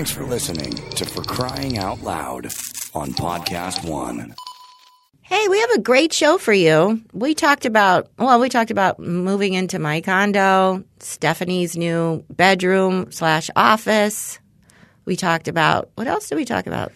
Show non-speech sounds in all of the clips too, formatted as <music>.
Thanks for listening to For Crying Out Loud on PodcastOne. Hey, we have a great show for you. We talked about, well, we talked about moving into my condo, Stefanie's new bedroom slash office. We talked about, what else did we talk about?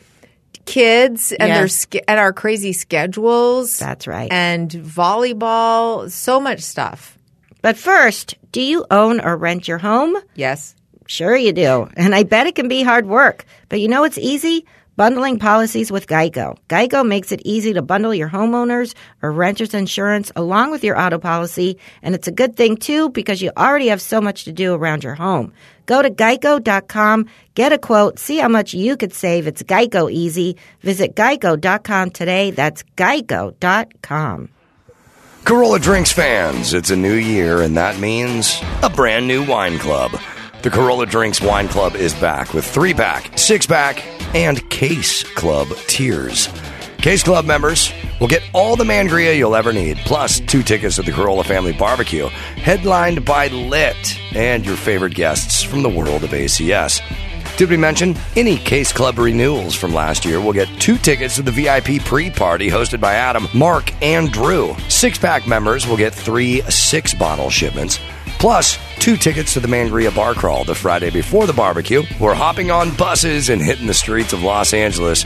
Kids and Yeah. their and our crazy schedules. That's right. And volleyball, so much stuff. But first, do you own or rent your home? Yes. Sure, you do. And I bet it can be hard work. But you know what's easy? Bundling policies with Geico. Geico makes it easy to bundle your homeowners or renters insurance along with your auto policy. And it's a good thing too because you already have so much to do around your home. Go to geico.com, get a quote, see how much you could save. It's Geico easy. Visit geico.com today. That's geico.com. Carolla Drinks fans, it's a new year, and that means a brand new wine club. The Carolla Drinks Wine Club is back with three pack, six pack, and Case Club tiers. Case Club members will get all the Mangria you'll ever need, plus two tickets to the Carolla Family Barbecue, headlined by Lit and your favorite guests from the world of ACS. Did we mention any Case Club renewals from last year will get two tickets to the VIP pre party hosted by Adam, Mark, and Drew? Six pack members will get three six bottle shipments, plus two tickets to the Mangria Bar Crawl the Friday before the barbecue. We're hopping on buses and hitting the streets of Los Angeles.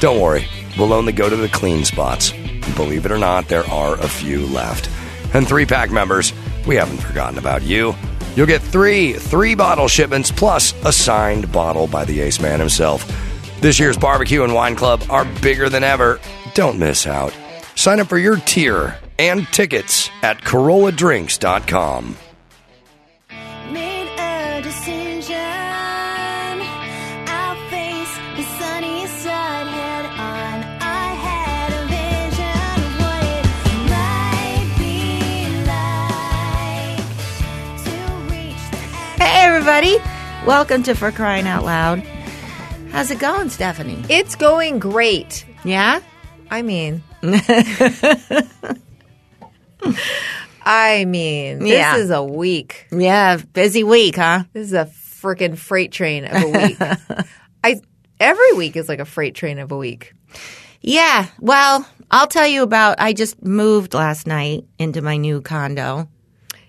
Don't worry, we'll only go to the clean spots. Believe it or not, there are a few left. And three pack members, we haven't forgotten about you. You'll get three three bottle shipments plus a signed bottle by the Ace Man himself. This year's barbecue and wine club are bigger than ever. Don't miss out. Sign up for your tier and tickets at CarollaDrinks.com. everybody. Welcome to For Crying Out Loud. How's it going, Stefanie? It's going great. Yeah? I mean, <laughs> I mean, this Yeah. is a week. Yeah, busy week, huh? This is a freaking freight train of a week. <laughs> I every week is like a freight train of a week. Yeah. Well, I'll tell you about I just moved last night into my new condo.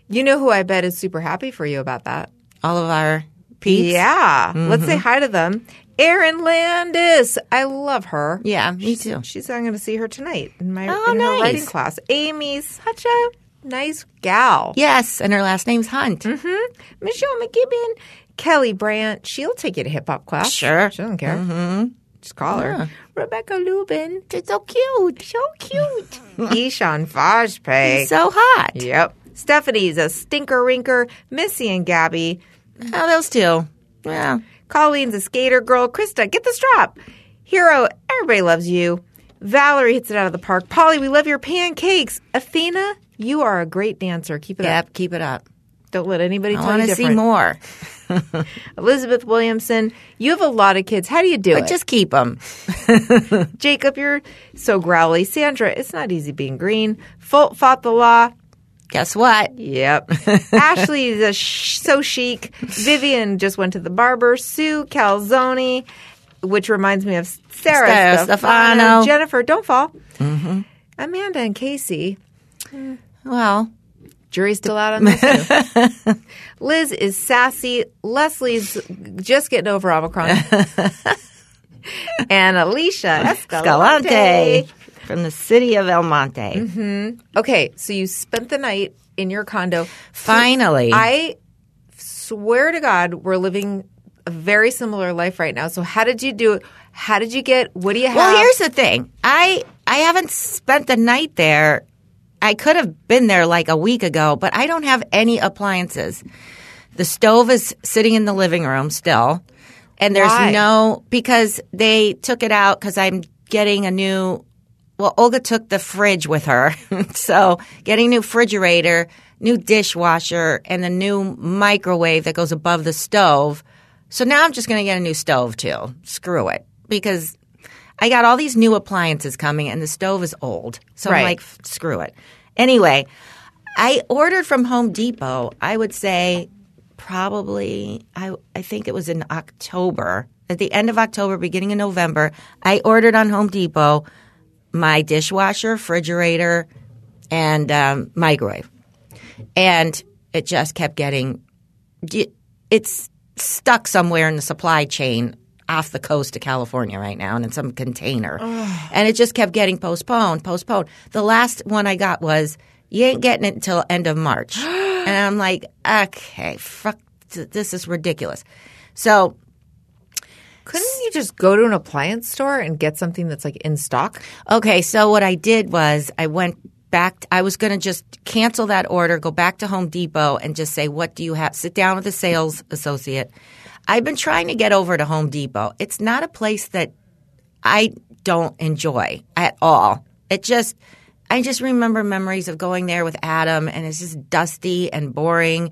You know who I bet is super happy for you about that? All of our peeps. Yeah. Let's say hi to them. Erin Landis. I love her. Yeah, me too. She's I'm going to see her tonight in my Oh, in her writing class. Amy's such a nice gal. Yes, and her last name's Hunt. Michelle McGibbon, Kelly Brandt. She'll take you to hip hop class. Sure. She doesn't care. Mm-hmm. Just call her. Rebecca Lubin. She's so cute. So cute. <laughs> Ishan Vajpayee. So hot. Yep. Stephanie's a stinker rinker. Missy and Gabby. Mm-hmm. Oh, those two. Yeah. Colleen's a skater girl. Krista, get the strap. Hero, everybody loves you. Valerie hits it out of the park. Polly, we love your pancakes. Athena, you are a great dancer. Keep it up. Yep, keep it up. Don't let anybody I tell want you to see more. <laughs> <laughs> Elizabeth Williamson, you have a lot of kids. How do you do But it? just keep them. <laughs> Jacob, you're so growly. Sandra, it's not easy being green. Folt fought the law. Guess what? Yep. <laughs> Ashley is sh- so chic. Vivian just went to the barber. Sue Calzone, which reminds me of Sarah, Sarah Stefano. Stefano. Jennifer, don't fall. Mm-hmm. Amanda and Casey. Well, Jury's still out on this too. <laughs> Liz is sassy. Leslie's just getting over Omicron. <laughs> and Alicia Escalante. Escalante from the city of El Monte. Mm-hmm. Okay, so you spent the night in your condo. Finally. I swear to God, we're living a very similar life right now. So how did you do it? How did you get? What do you have? Well, here's the thing. I I haven't spent the night there. I could have been there like a week ago, but I don't have any appliances. The stove is sitting in the living room still. And there's Why? no because they took it out cuz I'm getting a new well, Olga took the fridge with her. <laughs> so, getting new refrigerator, new dishwasher, and the new microwave that goes above the stove. So now I'm just going to get a new stove too. Screw it. Because I got all these new appliances coming and the stove is old. So Right. I'm like, screw it. Anyway, I ordered from Home Depot, I would say probably, I, I think it was in October at the end of October, beginning of November, I ordered on Home Depot my dishwasher, refrigerator, and um, microwave. And it just kept getting, it's stuck somewhere in the supply chain off the coast of California right now and in some container. And it just kept getting postponed, postponed. The last one I got was, you ain't getting it until end of March. <gasps> and I'm like, okay, fuck, this is ridiculous. So Couldn't you just go to an appliance store and get something that's like in stock? Okay, so what I did was I went back. I was going to just cancel that order, go back to Home Depot, and just say, "What do you have?" Sit down with the sales associate. I've been trying to get over to Home Depot. It's not a place that I don't enjoy at all. It just, I just remember memories of going there with Adam, and it's just dusty and boring.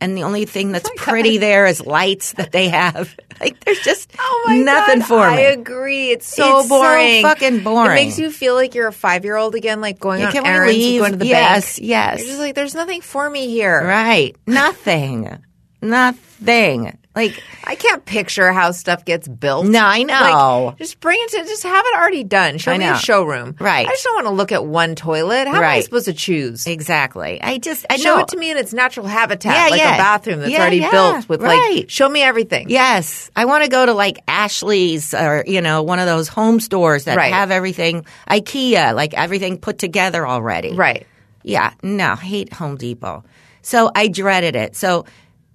And the only thing that's pretty there is lights that they have. <laughs> Like there's just oh nothing God, for I me. agree. It's so It's so boring. fucking boring. It makes you feel like you're a five year old again, like going Yeah, on errands, going to the Yes, bank. yes. You're just like, there's nothing for me here. Right. Nothing. Nothing. Like, I can't picture how stuff gets built. No, I know. Like, just bring it to, just have it already done. Show I me a showroom. Right. I just don't want to look at one toilet. How am I supposed to choose? exactly. I just, I Show know. it to me in its natural habitat, Yeah, like yeah. a bathroom that's Yeah, already built with right. like, show me everything. Yes. I want to go to like Ashley's or, you know, one of those home stores that Right. have everything, IKEA, like everything put together already. Right. Yeah, no, hate Home Depot. So I dreaded it. So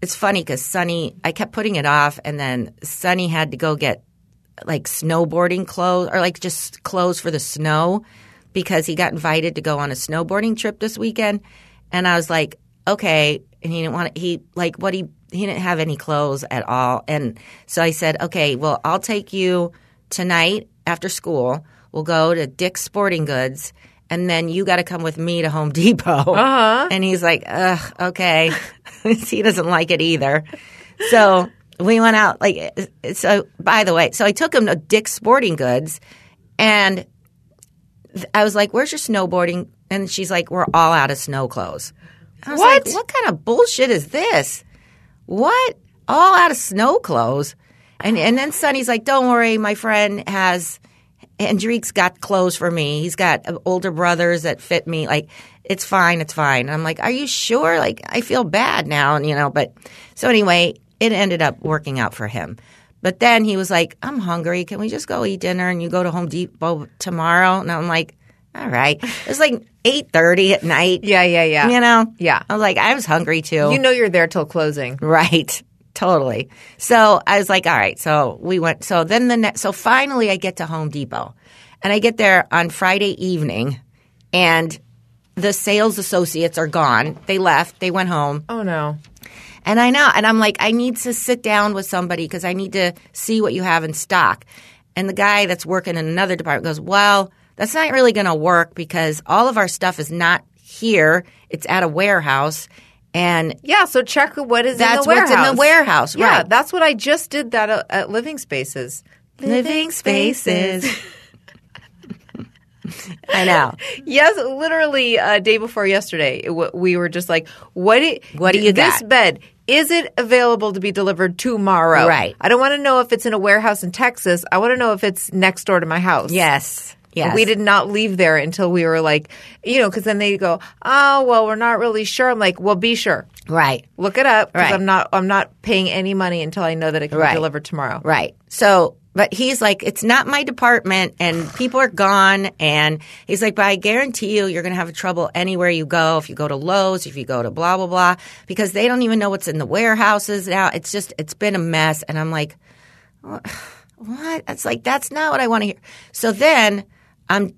it's funny because Sonny, I kept putting it off, and then Sonny had to go get like snowboarding clothes or like just clothes for the snow because he got invited to go on a snowboarding trip this weekend. And I was like, okay. And he didn't want to, he like what he, he didn't have any clothes at all. And so I said, okay, well, I'll take you tonight after school. We'll go to Dick's Sporting Goods. And then you got to come with me to Home Depot. Uh-huh. And he's like, ugh, okay. <laughs> <laughs> he doesn't like it either. So we went out like so by the way so i took him to dick's sporting goods and i was like where's your snowboarding? And she's like we're all out of snow clothes. I was What? like what kind of bullshit is this? What? All out of snow clothes? And and then sonny's like don't worry my friend has Hendrik's got clothes for me. He's got uh, older brothers that fit me. Like, it's fine, it's fine. And I'm like, are you sure? Like, I feel bad now, and you know. But so anyway, it ended up working out for him. But then he was like, I'm hungry. Can we just go eat dinner and you go to Home Depot tomorrow? And I'm like, all right. It was like eight thirty at night. Yeah, yeah, yeah. You know. Yeah. I was like, I was hungry too. You know you're there till closing. Right. Totally. So I was like, all right. So we went. So then the next. So finally, I get to Home Depot, and I get there on Friday evening, and the sales associates are gone. They left. They went home, Oh no. and I know. And I'm like, I need to sit down with somebody because I need to see what you have in stock. And the guy that's working in another department goes, well, that's not really going to work because all of our stuff is not here. It's at a warehouse. And Yeah, so check what is That's in the what's warehouse. in the warehouse, Yeah, right. that's what I just did that at, at Living Spaces. living spaces. <laughs> I know. Yes, literally uh, day before yesterday, we were just like, "What? Do, What do you This got? bed is it available to be delivered tomorrow? Right. I don't want to know if it's in a warehouse in Texas. I want to know if it's next door to my house. Yes. Yes. We did not leave there until we were like, you know, because then they go, "Oh, well, we're not really sure." I'm like, "Well, be sure." Right. Look it up because Right. I'm not. I'm not paying any money until I know that it can Right. be delivered tomorrow. Right. So, but he's like, it's not my department and people are gone. And he's like, but I guarantee you, you're going to have trouble anywhere you go. If you go to Lowe's, if you go to blah, blah, blah, because they don't even know what's in the warehouses now. It's just, it's been a mess. And I'm like, <sighs> what? It's like, that's not what I want to hear. So then I'm,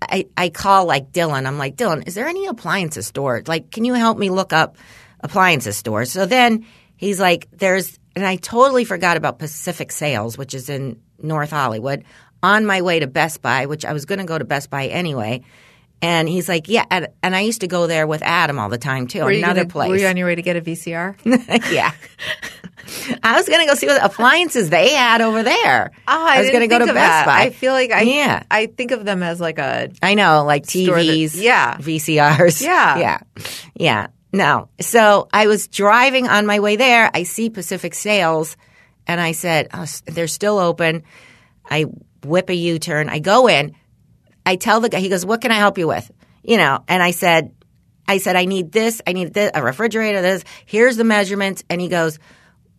I, I call like Dylan. I'm like, Dylan, is there any appliances store? Like, can you help me look up appliances stores? So then he's like, there's, and I totally forgot about Pacific Sales, which is in North Hollywood, on my way to Best Buy, which I was going to go to Best Buy anyway. And he's like, yeah. And, and I used to go there with Adam all the time too. Were another gonna- place. Were you on your way to get a VCR? <laughs> yeah. <laughs> <laughs> I was going to go see what appliances they had over there. Oh, I was going to go to Best that. Buy. I feel like I Yeah. I think of them as like a I know, like Store that- TVs, yeah. VCRs. Yeah. <laughs> Yeah. Yeah. No. So I was driving on my way there. I see Pacific Sales and I said, oh, they're still open. I whip a U turn. I go in. I tell the guy, he goes, what can I help you with? You know, and I said, I said, I need this. I need this, a refrigerator, this. Here's the measurements. And he goes,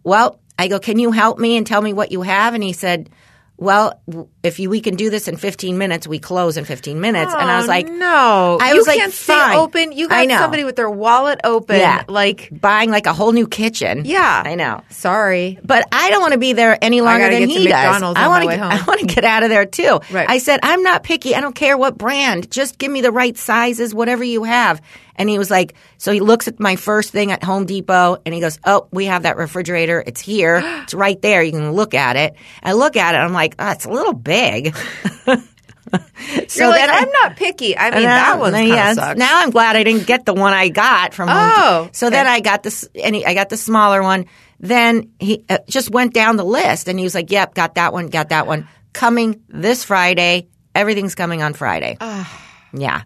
well, I go, can you help me and tell me what you have? And he said, well, if you, we can do this in 15 minutes, we close in 15 minutes. and I was Oh, like, no. I you was like, can't fine. open. You got somebody with their wallet open. Yeah. Like, buying like a whole new kitchen. yeah. I know. Sorry. But I don't want to be there any longer than he does. I want to. <laughs> I want to get out of there too. Right. I said I'm not picky. I don't care what brand. Just give me the right sizes, whatever you have. And he was like, so he looks at my first thing at Home Depot, and he goes, "Oh, we have that refrigerator. It's here. <gasps> it's right there. You can look at it." I look at it. I'm like, oh, it's a little big. <laughs> so like, then I- I'm not picky. I mean, and that one yes. sucks. Now I'm glad I didn't get the one I got from. Home Oh, Depot. so then. I got this. Any, I got the smaller one. Then he uh, just went down the list, and he was like, "Yep, got that one, got that one. Coming this Friday. Everything's coming on Friday." yeah.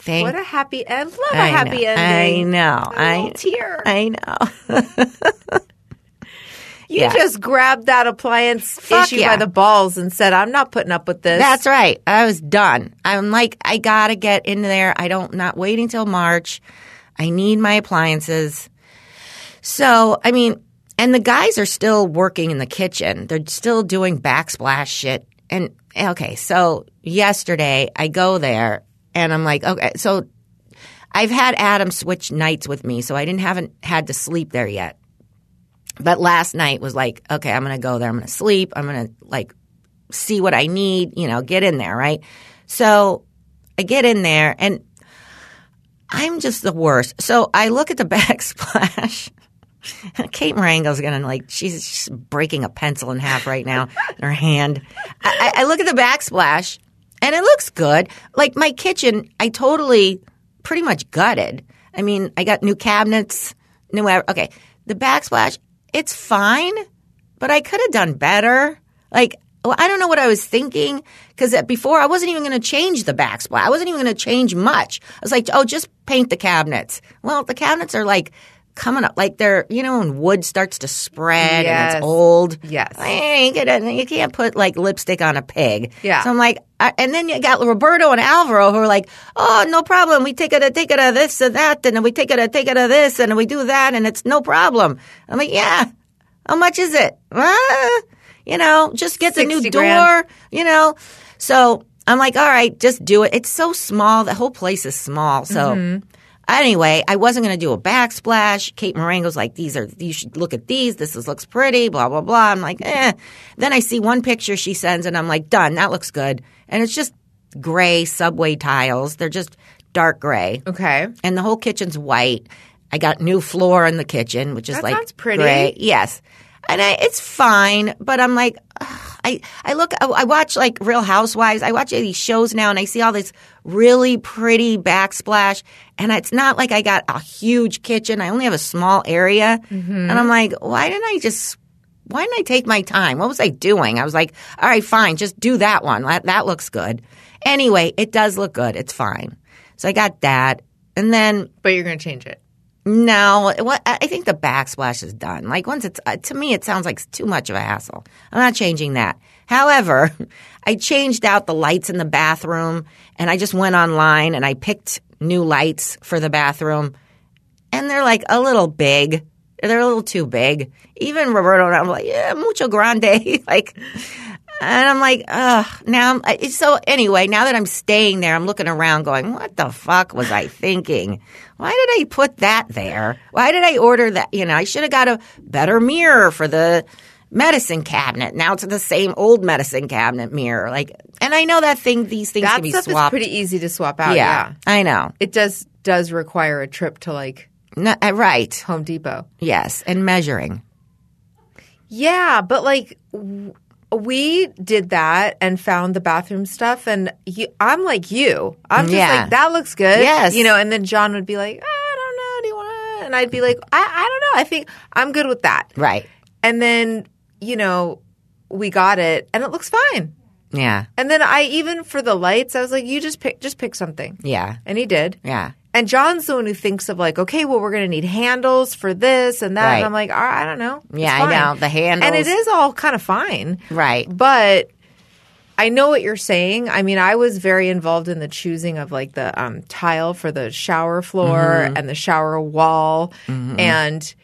Thank. what a happy end. Love a I happy know, ending. I know. A I tear. I know. <laughs> You Yeah. just grabbed that appliance Fuck issue yeah. by the balls and said, I'm not putting up with this. That's right. I was done. I'm like, I gotta get in there. I don't not waiting till March. I need my appliances. So, I mean, and the guys are still working in the kitchen. They're still doing backsplash shit. And okay, so yesterday I go there and I'm like, okay, so I've had Adam switch nights with me, so I didn't haven't had to sleep there yet. But last night was like, okay, I'm going to go there. I'm going to sleep. I'm going to like see what I need, you know, get in there, right? So I get in there and I'm just the worst. So I look at the <laughs> backsplash. Kate Marengo's gonna like she's breaking a pencil in half right now in her hand. I I look at the backsplash and it looks good. Like my kitchen, I totally pretty much gutted. I mean, I got new cabinets, new okay. The backsplash, it's fine, but I could have done better. Like well, I don't know what I was thinking because before I wasn't even going to change the backsplash. I wasn't even going to change much. I was like, oh, just paint the cabinets. Well, the cabinets are like coming up, like they're you know when wood starts to spread and it's old. Yes. I ain't gonna, you can't put like lipstick on a pig. Yeah. So I'm like, I, and then you got Roberto and Alvaro who are like, oh, no problem. We take it, a, take it of this and that, and then we take it, a, take it of this, and we do that, and it's no problem. I'm like, yeah. How much is it? Uh, you know, just get the new 60 door. You know, so I'm like, all right, just do it. It's so small. The whole place is small. So. Mm-hmm. Anyway, I wasn't going to do a backsplash. Kate Marengo's like, these are, you should look at these. This is, looks pretty, blah, blah, blah. I'm like, eh. Then I see one picture she sends and I'm like, done. That looks good. And it's just gray subway tiles. They're just dark gray. Okay. And the whole kitchen's white. I got new floor in the kitchen, which is That like pretty. gray. Yes. And I, it's fine, but I'm like, ugh, I, I look, I, watch like Real Housewives. I watch these shows now and I see all this really pretty backsplash. And it's not like I got a huge kitchen. I only have a small area. Mm-hmm. And I'm like, why didn't I just, why didn't I take my time? What was I doing? I was like, all right, fine, just do that one. That, that looks good. Anyway, it does look good. It's fine. So I got that. And then But you're going to change it. No, I think the backsplash is done. Like once it's uh, to me, it sounds like too much of a hassle. I'm not changing that. However, <laughs> I changed out the lights in the bathroom, and I just went online and I picked new lights for the bathroom, and they're like a little big. They're a little too big. Even Roberto and I'm like, yeah, mucho grande. <laughs> like, and I'm like, ugh. Now, I'm, so anyway, now that I'm staying there, I'm looking around going, what the fuck was I thinking? Why did I put that there? Why did I order that? You know, I should have got a better mirror for the medicine cabinet. Now it's the same old medicine cabinet mirror. Like, and I know that thing, these things That can be stuff swapped. is pretty easy to swap out. yeah, Yeah. I know. It does does require a trip to like No, uh, right. Home Depot. Yes. And measuring. Yeah, but like we did that and found the bathroom stuff, and you, I'm like you. I'm just Yeah. like that looks good. Yes. you know. And then John would be like, ah, I don't know. Do you want to? And I'd be like, I, I don't know. I think I'm good with that. Right. And then you know we got it, and it looks fine. Yeah. And then I even for the lights, I was like, you just pick just pick something, Yeah. and he did. Yeah. And John's the one who thinks of like, okay, well, we're going to need handles for this and that. Right. And I'm like, I don't know. It's Yeah, I know. The handles. And it is all kind of fine. Right. But I know what you're saying. I mean, I was very involved in the choosing of like the um, tile for the shower floor Mm-hmm. and the shower wall. And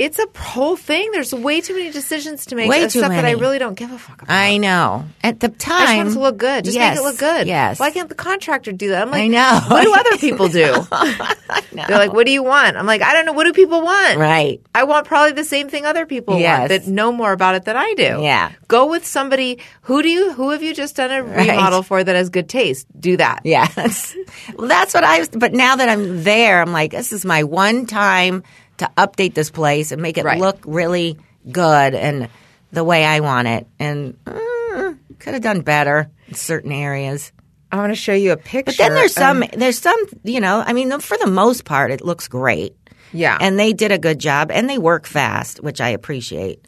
it's a whole thing. There's way too many decisions to make. Way uh, too stuff that I really don't give a fuck about. I know. At the time, I just want it to look good. Just yes, make it look good. Yes. Why can't the contractor do that? I'm like, I know. <laughs> What do other <laughs> people do? <laughs> They're like, what do you want? I'm like, I don't know. What do people want? Right. I want probably the same thing other people Yes. want that know more about it than I do. Yeah. Go with somebody who do you who have you just done a Right. remodel for that has good taste? Do that. Yes. well, that's what I was. But now that I'm there, I'm like, this is my one time to update this place and make it Right. look really good and the way I want it. And uh, could have done better in certain areas. I want to show you a picture. But then there's some, Um, there's some, you know, I mean, for the most part, it looks great. yeah. And they did a good job and they work fast, which I appreciate.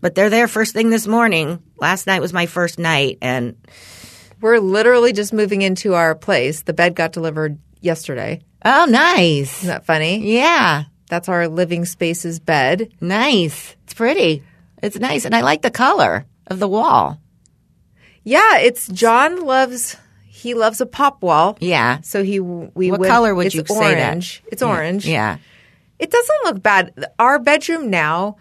But they're there first thing this morning. Last night was my first night and we're literally just moving into our place. The bed got delivered yesterday. oh, nice. Isn't that funny? Yeah. That's our living spaces bed. Nice. It's pretty. It's nice. And I like the color of the wall. Yeah, it's John loves he loves a pop wall. Yeah. So he we What would- color would it's you say that? It's orange. It's orange. Yeah. It doesn't look bad. Our bedroom now,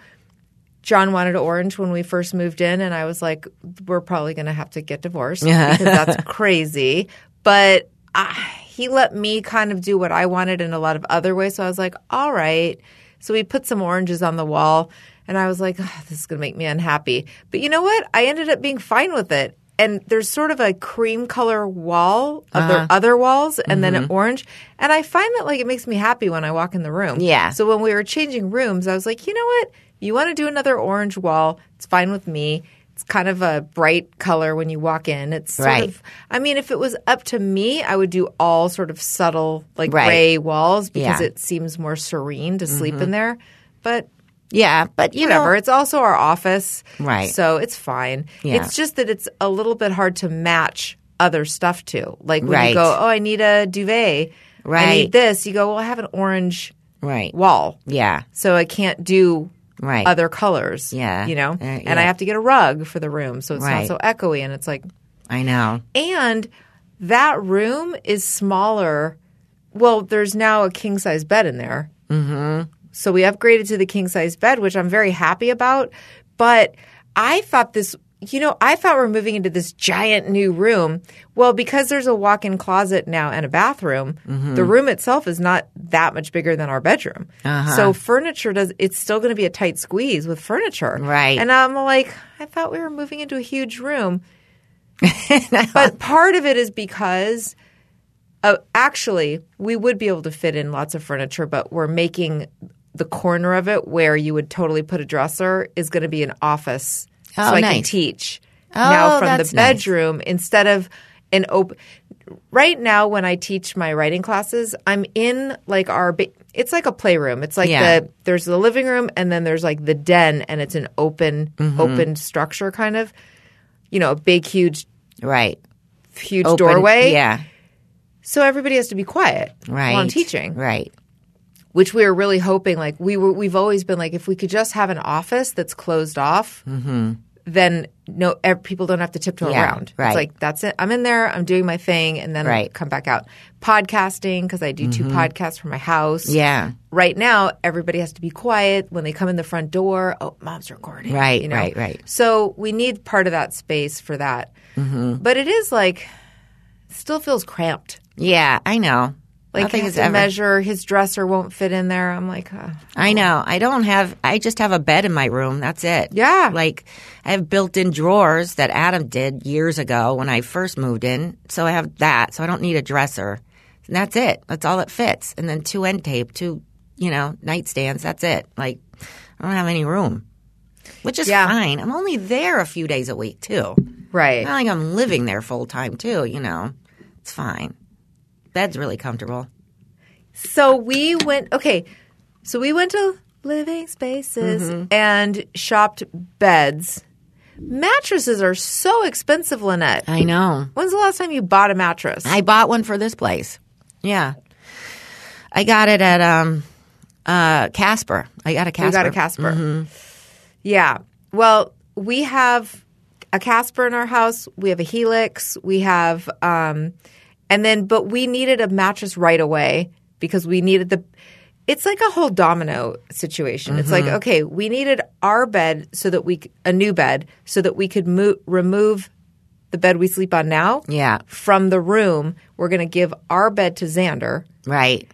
John wanted orange when we first moved in, and I was like, "We're probably going to have to get divorced Yeah. <laughs> because that's crazy." But I, he let me kind of do what I wanted in a lot of other ways. So I was like, "All right." So we put some oranges on the wall, and I was like, "Ah, "This is going to make me unhappy." But you know what? I ended up being fine with it. And there's sort of a cream color wall of their other walls, and then an orange. And I find that like it makes me happy when I walk in the room. Yeah. So when we were changing rooms, I was like, you know what? You want to do another orange wall? It's fine with me. It's kind of a bright color when you walk in. It's sort Right. of. I mean, if it was up to me, I would do all sort of subtle, like Right. gray walls because Yeah. Mm-hmm. it seems more serene to sleep in there. But Yeah. But you whatever. know, it's also our office, Right. So it's fine. Yeah. It's just that it's a little bit hard to match other stuff to. Like when Right. you go, oh, I need a duvet. Right. I need this. You go, well, I have an orange right. wall Yeah. so I can't do Right. other colors. Yeah. you know, Uh, and. I have to get a rug for the room, so it's Right. not so echoey. And it's like, I know. and that room is smaller. Well, there's now a king size bed in there. Mm-hmm. So we upgraded to the king size bed, which I'm very happy about. But I thought this, you know, I thought we're moving into this giant new room. Well, because there's a walk in closet now and a bathroom, Mm-hmm. the room itself is not that much bigger than our bedroom. Uh-huh. So furniture does, it's still going to be a tight squeeze with furniture. Right. And I'm like, I thought we were moving into a huge room. <laughs> but part of it is because uh, actually we would be able to fit in lots of furniture, but we're making the corner of it where you would totally put a dresser is going to be an office, Oh, so I can teach Oh, now from the nice. bedroom instead of an open. Right now, when I teach my writing classes, I'm in like our. Ba- it's like a playroom. It's like Yeah. the there's the living room and then there's like the den, and it's an open Mm-hmm. open structure kind of. You know, a big, huge, Right. huge Open- doorway. Yeah. So everybody has to be quiet Right. while I'm teaching, Right. which we were really hoping. Like we were, we've always been like, if we could just have an office that's closed off, then no, people don't have to tiptoe Mm-hmm. Yeah, around. right. It's like that's it. I'm in there. I'm doing my thing, and then I come back out. Podcasting because I do two podcasts from my house. Mm-hmm. Yeah. Right now, everybody has to be quiet when they come in the front door. Oh, mom's recording. Right, you know? right, right. So we need part of that space for that. Mm-hmm. But it is like, still feels cramped. Yeah. I know. Like Nothing you is to ever. measure his dresser won't fit in there. I'm like, uh, I know. I don't have. I just have a bed in my room. That's it. Yeah. Like I have built-in drawers that Adam did years ago when I first moved in. So I have that. So I don't need a dresser. And that's it. That's all it fits. And then two end tape, two, you know, nightstands. That's it. Like I don't have any room, which is Yeah. fine. I'm only there a few days a week too. right. Not like I'm living there full time too. You know, it's fine. Bed's really comfortable. So we went, okay. So we went to Living Spaces Mm-hmm. and shopped beds. Mattresses are so expensive, Lynette. I know. When's the last time you bought a mattress? I bought one for this place. Yeah. I got it at um, uh, Casper. I got a Casper. We got a Casper. Yeah. Well, we have a Casper in our house. We have a Helix. We have, um, and then, but we needed a mattress right away because we needed the. It's like a whole domino situation. It's like mm-hmm. okay, we needed our bed so that we a new bed so that we could mo- remove the bed we sleep on now. Yeah. From the room, we're going to give our bed to Xander. Right.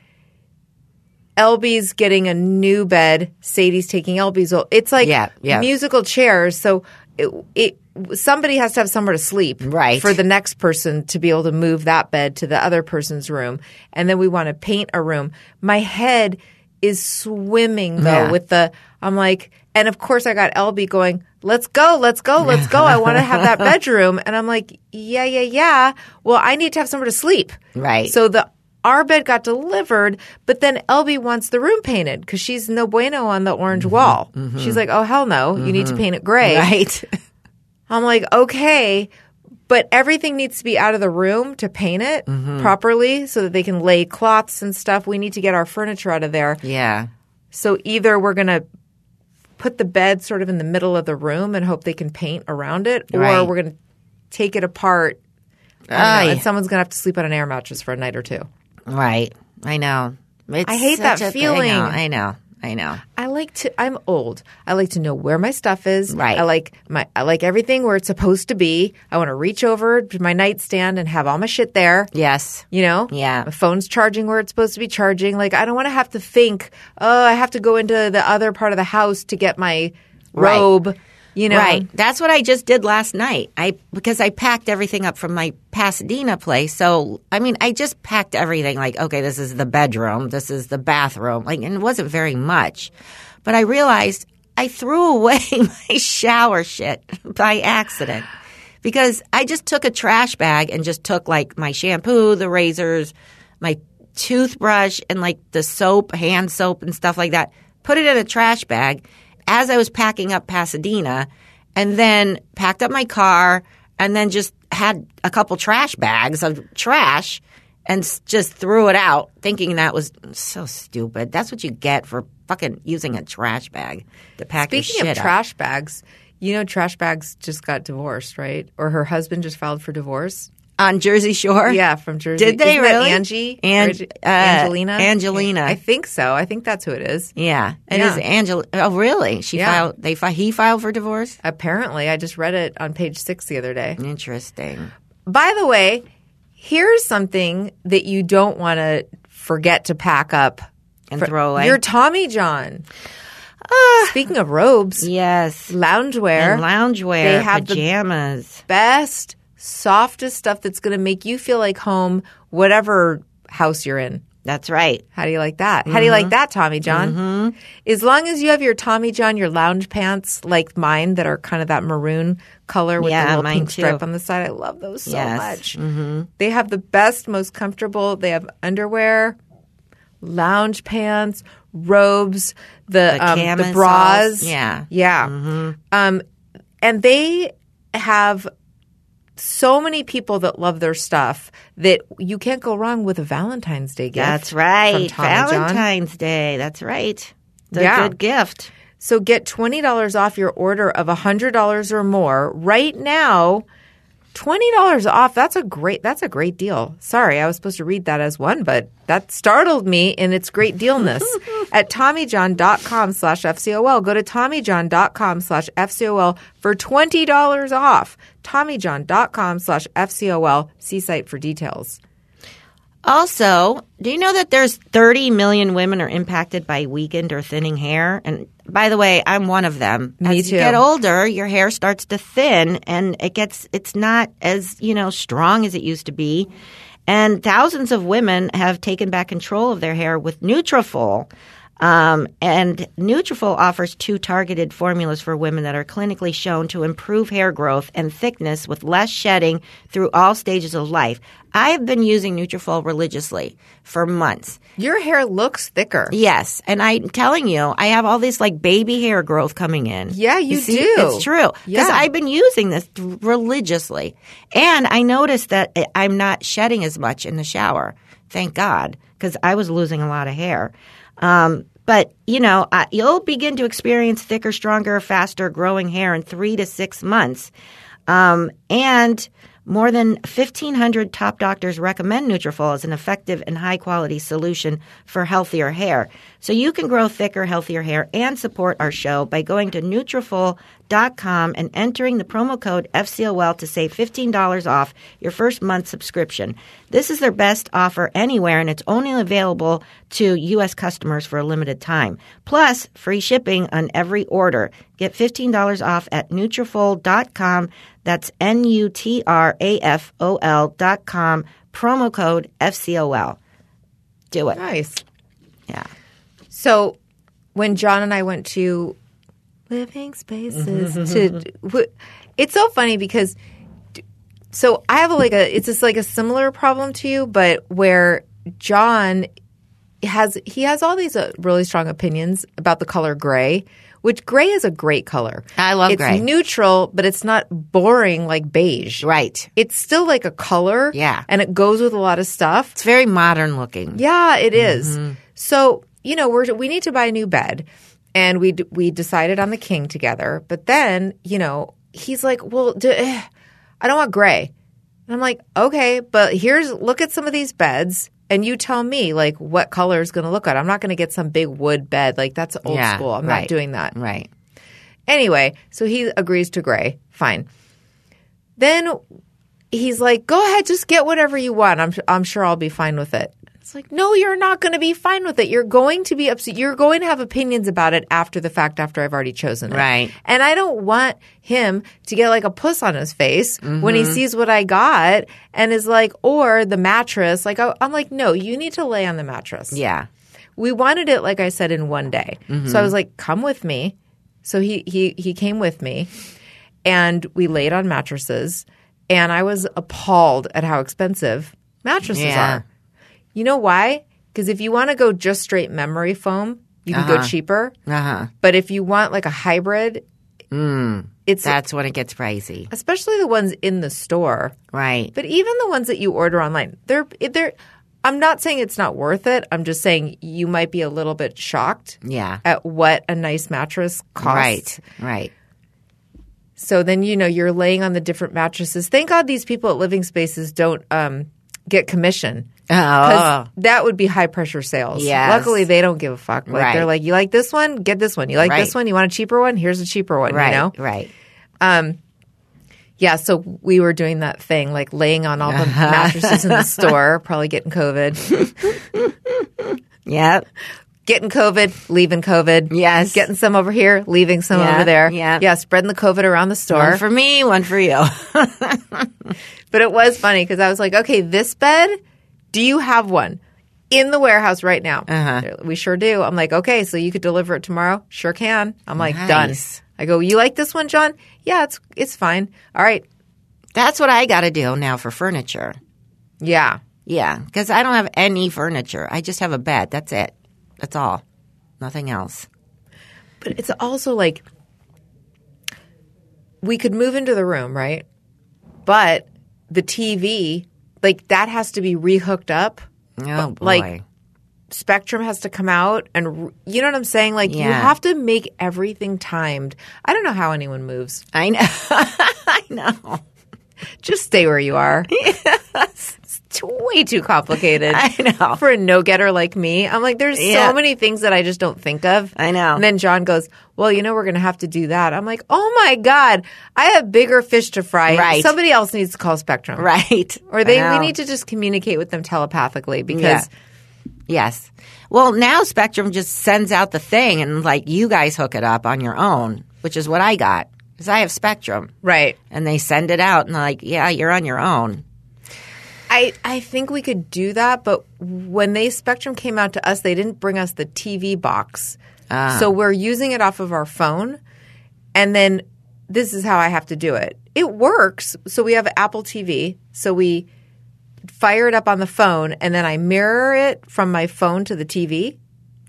Elby's getting a new bed. Sadie's taking Elby's old. It's like Yeah, yeah. musical chairs. So it, it somebody has to have somewhere to sleep, Right. For the next person to be able to move that bed to the other person's room, and then we want to paint a room. My head is swimming though Yeah. with the. I'm like, and of course I got Elby going. Let's go, let's go, let's go. I want to have that <laughs> bedroom, and I'm like, yeah, yeah, yeah. Well, I need to have somewhere to sleep, Right. So the our bed got delivered, but then Elby wants the room painted because she's no bueno on the orange mm-hmm. wall. Mm-hmm. She's like, oh hell no, you need to mm-hmm. paint it gray. Right. <laughs> I'm like, okay, but everything needs to be out of the room to paint it mm-hmm. properly so that they can lay cloths and stuff. We need to get our furniture out of there. yeah. So either we're going to put the bed sort of in the middle of the room and hope they can paint around it, or we're going to take it apart. Know, and someone's going to have to sleep on an air mattress for a night or two. Right. I know. It's I hate that feeling. I know. I know. I know. I like to. I'm old. I like to know where my stuff is. Right. I like my. I like everything where it's supposed to be. I want to reach over to my nightstand and have all my shit there. Yes. You know. Yeah. My phone's charging where it's supposed to be charging. Like I don't want to have to think. Oh, I have to go into the other part of the house to get my Right. robe. You know. Right. That's what I just did last night. I because I packed everything up from my Pasadena place. So I mean, I just packed everything. Like, okay, this is the bedroom. This is the bathroom. Like, and it wasn't very much, but I realized I threw <laughs> away my shower shit by accident because I just took a trash bag and just took like my shampoo, the razors, my toothbrush, and like the soap, hand soap, and stuff like that. Put it in a trash bag as I was packing up Pasadena, and then packed up my car, and then just had a couple trash bags of trash and just threw it out, thinking that was so stupid. That's what you get for fucking using a trash bag to pack your Speaking shit of up. trash bags, you know, trash bags just got divorced, right? Or her husband just filed for divorce. On Jersey Shore. Yeah, from Jersey. Did they Isn't really? Angie? An- Or is it uh, Angelina? Angelina. I think so. I think that's who it is. Yeah, it Yeah. is Angela. Oh, really? She Yeah. filed. They fi- he filed for divorce. Apparently, I just read it on page six the other day. Interesting. By the way, here's something that you don't want to forget to pack up And throw away. Your Tommy John. Speaking of robes, Yes. loungewear, And loungewear, They have the- pajamas. best, softest stuff that's going to make you feel like home, whatever house you're in. That's right. How do you like that? How do you like that, Tommy John? As long as you have your Tommy John, your lounge pants like mine that are kind of that maroon color with Yeah, the little pink stripe on the side. I love those so Yes. much. Mm-hmm. They have the best, most comfortable. They have underwear, lounge pants, robes, the The um, the bras. Yeah. yeah. Um, and they have so many people that love their stuff that you can't go wrong with a Valentine's Day gift. That's right. Tommy John. Valentine's Day. That's right. It's a Yeah. good gift. So get $20 off your order of $100 or more right now. $20 off. That's a great that's a great deal. Sorry, I was supposed to read that as one, but that startled me in its great dealness. <laughs> At TommyJohn.com slash FCOL. Go to TommyJohn.com slash FCOL for $20 off. TommyJohn.com slash FCOL. See site for details. Also, do you know that there's 30 million women are impacted by weakened or thinning hair? And by the way, I'm one of them. Me as too. you get older, your hair starts to thin and it gets it's not as, you know, strong as it used to be. And thousands of women have taken back control of their hair with Nutrafol. Um, and Nutrafol offers two targeted formulas for women that are clinically shown to improve hair growth and thickness with less shedding through all stages of life. I have been using Nutrafol religiously for months. Your hair looks thicker. Yes, and I'm telling you, I have all this like baby hair growth coming in. Yeah, you see? do. It's true because Yeah. I've been using this religiously, and I noticed that I'm not shedding as much in the shower. Thank God, because I was losing a lot of hair. Um, but you know, uh, you'll begin to experience thicker, stronger, faster growing hair in three to six months. Um, and more than 1,500 top doctors recommend Nutrafol as an effective and high quality solution for healthier hair. So you can grow thicker, healthier hair and support our show by going to Nutrafol.com and entering the promo code FCOL to save $15 off your first month subscription. This is their best offer anywhere and it's only available to U.S. customers for a limited time. Plus, free shipping on every order. Get $15 off at Nutrafol.com. That's N-U-T-R-A-F-O-L dot com. Promo code FCOL. Do it. Nice. Yeah. So when John and I went to living spaces <laughs> to it's so funny because so I have a, like a it's just like a similar problem to you but where John has he has all these uh, really strong opinions about the color gray which gray is a great color. I love it's gray. It's neutral, but it's not boring like beige. Right. It's still like a color. Yeah. And it goes with a lot of stuff. It's very modern looking. Yeah, it is. So you know, we're we need to buy a new bed, and we d- we decided on the king together. But then you know, he's like, "Well, d- eh, I don't want gray," and I'm like, "Okay, but here's look at some of these beds." And you tell me like what color is going to look good. I'm not going to get some big wood bed like that's old Yeah, school. I'm right. not doing that. Right. Anyway, so he agrees to gray. Fine. Then he's like, "Go ahead, just get whatever you want. I'm I'm sure I'll be fine with it." It's like, "No, you're not going to be fine with it. You're going to be upset. You're going to have opinions about it after the fact after I've already chosen it." Right. And I don't want him to get like a puss on his face when Mm-hmm. he sees what I got and is like, or the mattress. Like I'm like, "No, you need to lay on the mattress." Yeah. we wanted it like I said in one day. So I was like, "Come with me." So he he he came with me, and we laid on mattresses, and I was appalled at how expensive mattresses Yeah. are. You know why? Because if you want to go just straight memory foam, you can go cheaper. Uh huh. But if you want like a hybrid, it's That's when it gets pricey. especially the ones in the store. Right. But even the ones that you order online, they're they're. I'm not saying it's not worth it. I'm just saying you might be a little bit shocked Yeah. at what a nice mattress costs. Right. Right. So then you know you're laying on the different mattresses. Thank God these people at Living Spaces don't um, get commission. Oh. that would be high pressure sales. Yes. Luckily, they don't give a fuck. Like Right. they're like, you like this one, get this one. You like Right. this one, you want a cheaper one? Here's a cheaper one. Right. You know? Right. Um. Yeah. So we were doing that thing, like laying on all the <laughs> mattresses in the store, probably getting COVID, Yep. Getting COVID, leaving COVID. Yes. Getting some over here, leaving some Yeah, over there. yeah. Yeah. Spreading the COVID around the store. One for me, one for you. <laughs> But it was funny because I was like, okay, this bed, do you have one in the warehouse right now? Uh-huh. We sure do. I'm like, okay, so you could deliver it tomorrow? Sure can. I'm like, done. I go, you like this one, John? Yeah, it's it's fine. All right. That's what I got to do now for furniture. Yeah. Yeah, because I don't have any furniture. I just have a bed. That's it. That's all. Nothing else. But it's also like we could move into the room, right? But the TV, like that has to be rehooked up. Oh boy. like- Spectrum has to come out, and you know what I'm saying? Like you have to make everything timed. I don't know how anyone moves. I know. <laughs> I know. Just stay where you are. <laughs> Too, way too complicated. <laughs> I know. For a no getter like me, I'm like, there's Yeah. so many things that I just don't think of. I know. And then John goes, Well, you know, we're going to have to do that. I'm like, Oh my God, I have bigger fish to fry. Right. Somebody else needs to call Spectrum. Right. Or they, we need to just communicate with them telepathically because, Yeah. Yes. Well, now Spectrum just sends out the thing and like you guys hook it up on your own, which is what I got because I have Spectrum, right. and they send it out and like, yeah, you're on your own. I, I think we could do that, but when they Spectrum came out to us, they didn't bring us the TV box. Ah. So we're using it off of our phone. And then this is how I have to do it. It works. So we have Apple TV. So we fire it up on the phone and then I mirror it from my phone to the TV.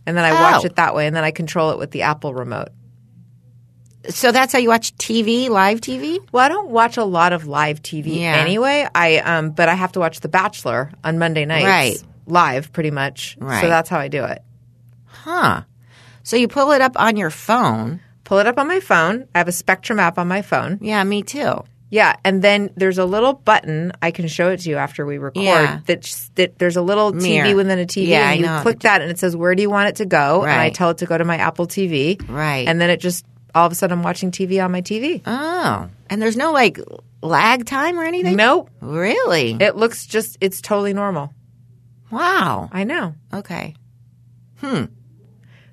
And then I watch Oh. it that way. And then I control it with the Apple remote. So that's how you watch TV, live TV. Well, I don't watch a lot of live TV Yeah. anyway. I um, but I have to watch The Bachelor on Monday nights. Right. live pretty much. Right. So that's how I do it. Huh. So you pull it up on your phone. Pull it up on my phone. I have a Spectrum app on my phone. Yeah, me too. Yeah, and then there's a little button. I can show it to you after we record. Yeah. That, that there's a little Mirror. TV within a TV, Yeah, and you I know. click that, and it says where do you want it to go, and I tell it to go to my Apple TV. Right. and then it just all of a sudden I'm watching TV on my TV. Oh. And there's no like lag time or anything? Nope, Really? it looks just it's totally normal. wow. I know. Okay. Hmm.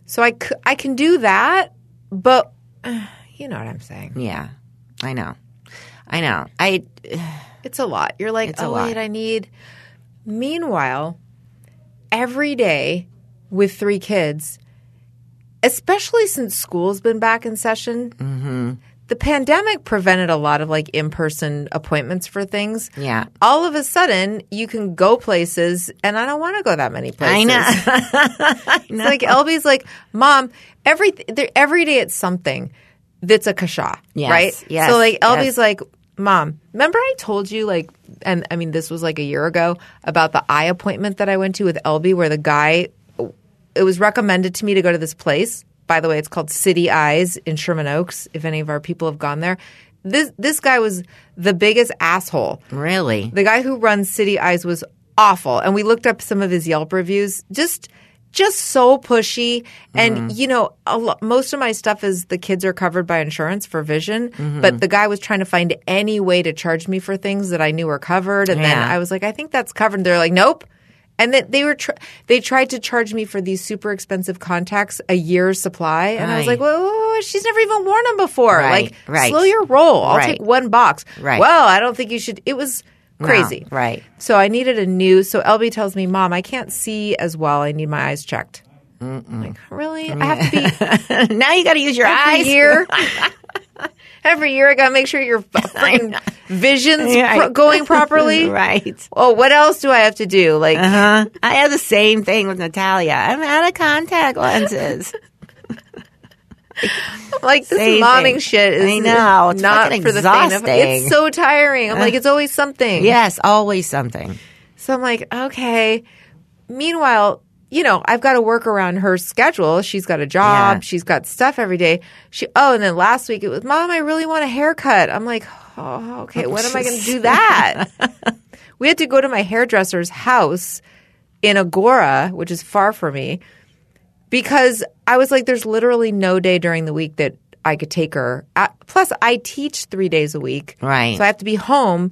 So I, c- I can do that, but uh, you know what I'm saying. Yeah. I know. I know. I <sighs> It's a lot. You're like, oh wait, I need. Meanwhile, every day with three kids, especially since school's been back in session, Mm-hmm. the pandemic prevented a lot of like in person appointments for things. yeah. All of a sudden, you can go places, and I don't want to go that many places. I know. <laughs> It's like Elby's like, Mom, every every day it's something that's a kasha, Yes, right? yes, so like Elby's yes. like, Mom, remember I told you like, and I mean this was like a year ago about the eye appointment that I went to with Elby, where the guy, it was recommended to me to go to this place. By the way, it's called City Eyes in Sherman Oaks. If any of our people have gone there, this this guy was the biggest asshole. Really? The guy who runs City Eyes was awful, and we looked up some of his Yelp reviews. Just, just so pushy. And mm-hmm. you know, a lo- most of my stuff is the kids are covered by insurance for vision, mm-hmm. but the guy was trying to find any way to charge me for things that I knew were covered. And then I was like, I think that's covered. And they're like, nope. And then they were tr- they tried to charge me for these super expensive contacts a year's supply, and I was like, "Whoa, whoa, whoa, she's never even worn them before. Right, like, right. slow your roll. I'll Right. take one box. Right. Well, I don't think you should. It was crazy. No, right. So I needed a new. So Elby tells me, "Mom, I can't see as well. I need my eyes checked." I'm like, really? I have to be <laughs> now you got to use your eyes. year. <laughs> every year, I got to make sure your <laughs> freaking vision's <laughs> I- pro- going properly. <laughs> right. Oh, what else do I have to do? Like, Uh-huh. I have the same thing with Natalia. I'm out of contact lenses. like this Same momming thing. shit is I know. It's not fucking for the faint of exhausting. It's so tiring. I'm like, it's always something. yes, always something. So I'm like, okay. Meanwhile, you know, I've got to work around her schedule. She's got a job. Yeah. She's got stuff every day. She oh, and then last week it was, Mom, I really want a haircut. I'm like, oh, okay. When am I going to do that? <laughs> we had to go to my hairdresser's house in Agoura, which is far from me, because I was like, there's literally no day during the week that I could take her. Uh, plus, I teach three days a week, Right. So I have to be home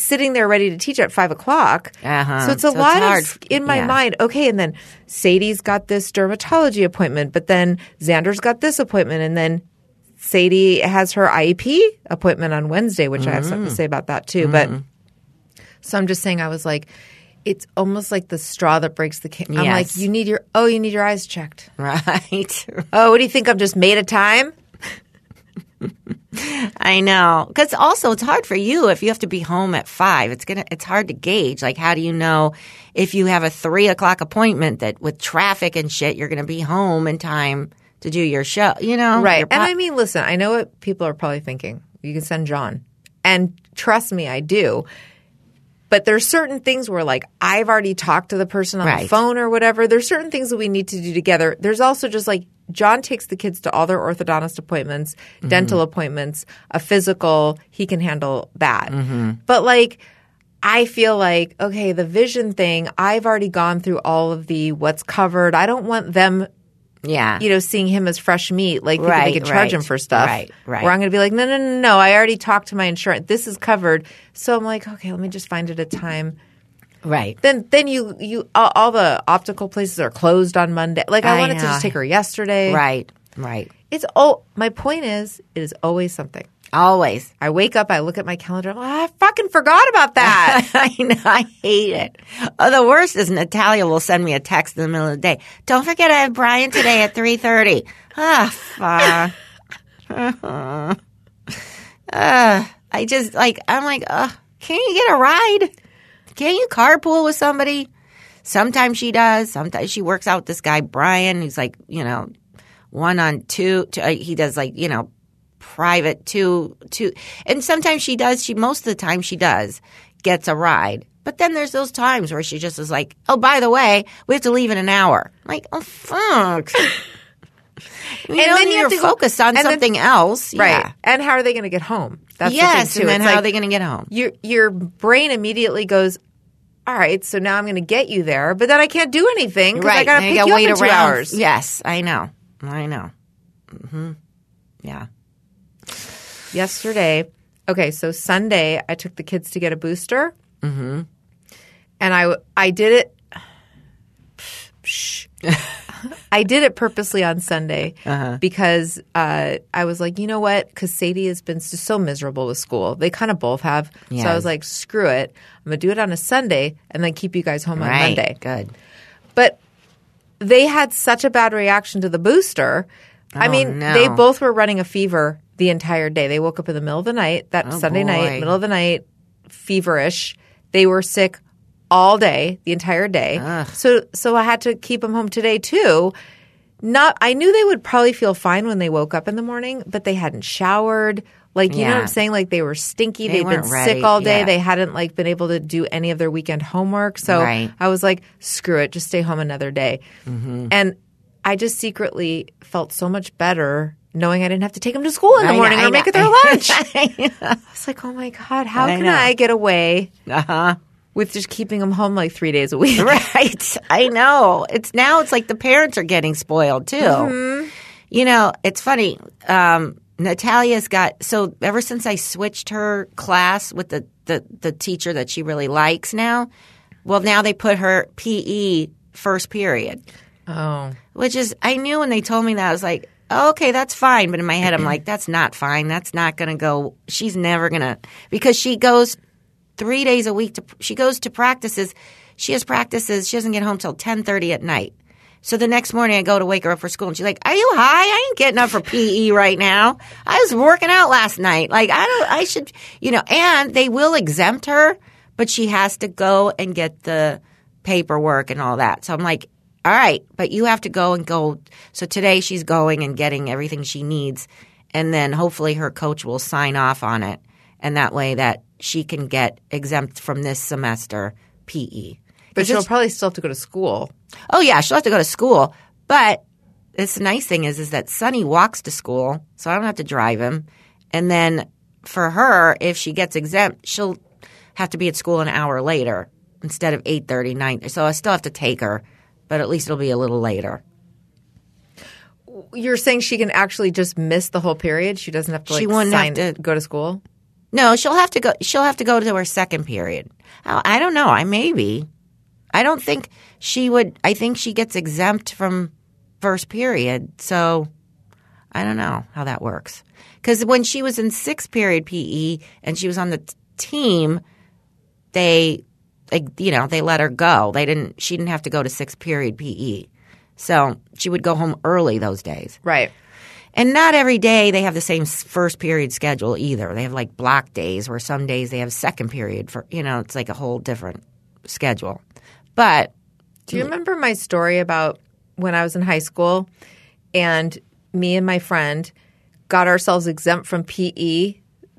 sitting there ready to teach at five o'clock. Uh-huh. So it's a So it's lot hard. of in my Yeah. mind. Okay, and then Sadie's got this dermatology appointment, but then Xander's got this appointment, and then Sadie has her IEP appointment on Wednesday, which I have something Mm. to say about that too. But so I'm just saying, I was like, it's almost like the straw that breaks the cake. I'm like, you need your oh, you need your eyes checked. <laughs> Right. Oh, what do you think? I'm just made of time. <laughs> <laughs> I know. Because also, it's hard for you if you have to be home at five. It's gonna. It's hard to gauge. Like, how do you know if you have a three o'clock appointment that with traffic and shit, you're gonna be home in time to do your show? You know, Right. And I mean, listen, I know what people are probably thinking. You can send John. And trust me, I do. But there's certain things where, like, I've already talked to the person on the phone or whatever. There's certain things that we need to do together. There's also just like John takes the kids to all their orthodontist appointments, Mm-hmm. dental appointments, a physical. He can handle that. Mm-hmm. But like, I feel like, okay, the vision thing, I've already gone through all of the what's covered. I don't want them yeah, you know, seeing him as fresh meat, like thinking Right, they could charge right, him for stuff. right, right. Where I'm going to be like, no, no, no, no. I already talked to my insurance. This is covered. So I'm like, okay, let me just find it a time. Right. Then, then you, you, all, all the optical places are closed on Monday. Like I, I wanted to just take her yesterday. Right, right. It's oh, my point is, it is always something. Always. I wake up, I look at my calendar. I'm like, I fucking forgot about that. <laughs> I know. I hate it. Oh, the worst is Natalia will send me a text in the middle of the day. Don't forget I have Brian today at three thirty. <laughs> Ah, fuck. uh, <laughs> I just like. I'm like, uh, can you get a ride? Can you carpool with somebody? Sometimes she does. Sometimes she works out with this guy Brian. He's like, you know, one on two. two uh, he does like, you know, private two two. And sometimes she does. She most of the time she does gets a ride But then there's those times where she just is like, "Oh, by the way, we have to leave in an hour." I'm like, oh fuck. <laughs> you know, then you have to focus on and then- something else, Right. Yeah. And how are they going to get home? That's the yes, thing too. and then It's how like are they going to get home? Your your brain immediately goes, all right, so now I'm going to get you there, but then I can't do anything because I got to pick gotta you up wait in two around. hours. Yes, I know. I know. hmm Yeah. yesterday. Okay, so Sunday I took the kids to get a booster, mm-hmm. and I I did it. <sighs> Shh. I did it purposely on Sunday Uh-huh. because uh, I was like, you know what? Because Sadie has been so miserable with school. They kind of both have. So I was like, screw it. I'm gonna do it on a Sunday and then keep you guys home on Right. Monday. Good. But they had such a bad reaction to the booster. I Oh, mean, no. they both were running a fever the entire day. They woke up in the middle of the night, that Oh, Sunday boy. night, middle of the night, feverish. They were sick all day, the entire day. So so I had to keep them home today too. Not I knew they would probably feel fine when they woke up in the morning, but they hadn't showered. Like you know what I'm saying? Like they were stinky. They They'd been ready, sick all day. yeah. They hadn't like been able to do any of their weekend homework. So Right. I was like, screw it, just stay home another day. Mm-hmm. And I just secretly felt so much better knowing I didn't have to take them to school in the I morning know, or I make it their <laughs> lunch. I was like, oh my God, how I can know. I get away Uh huh. With just keeping them home like three days a week? <laughs> Right. I know. It's now it's like the parents are getting spoiled too. Mm-hmm. You know, it's funny. Um, Natalia's got so ever since I switched her class with the, the, the teacher that she really likes now, well now they put her PE first period. Oh. Which is I knew when they told me that I was like, oh, okay, that's fine. But in my head I'm like, that's not fine. That's not gonna go she's never gonna because she goes three days a week to she goes to practices. She has practices. She doesn't get home till 10.30 at night. So the next morning i go to wake her up for school and she's like are you high? I ain't getting up for pe right now. I was working out last night. Like i don't i should you know and they will exempt her but she has to go and get the paperwork and all that. So i'm like all right but you have to go and go. So today she's going and getting everything she needs and then hopefully her coach will sign off on it. And that way that she can get exempt from this semester PE. But she'll probably still have to go to school. oh yeah, she'll have to go to school, but this nice thing is is that Sonny walks to school, so I don't have to drive him. And then for her, if she gets exempt, she'll have to be at school an hour later instead of 8:30, 9. So I still have to take her, but at least it'll be a little later. You're saying she can actually just miss the whole period? She doesn't have to like She wouldn't have to- go to school? No, she'll have to go. She'll have to go to her second period. I don't know. I maybe. I don't think she would. I think she gets exempt from first period. So I don't know how that works. Because when she was in sixth period PE and she was on the t- team, they, like, you know, they let her go. They didn't. She didn't have to go to sixth period PE. So she would go home early those days. Right. And not every day they have the same first period schedule either. They have like block days where some days they have second period for, you know, it's like a whole different schedule. But Do you remember my story about when I was in high school and me and my friend got ourselves exempt from PE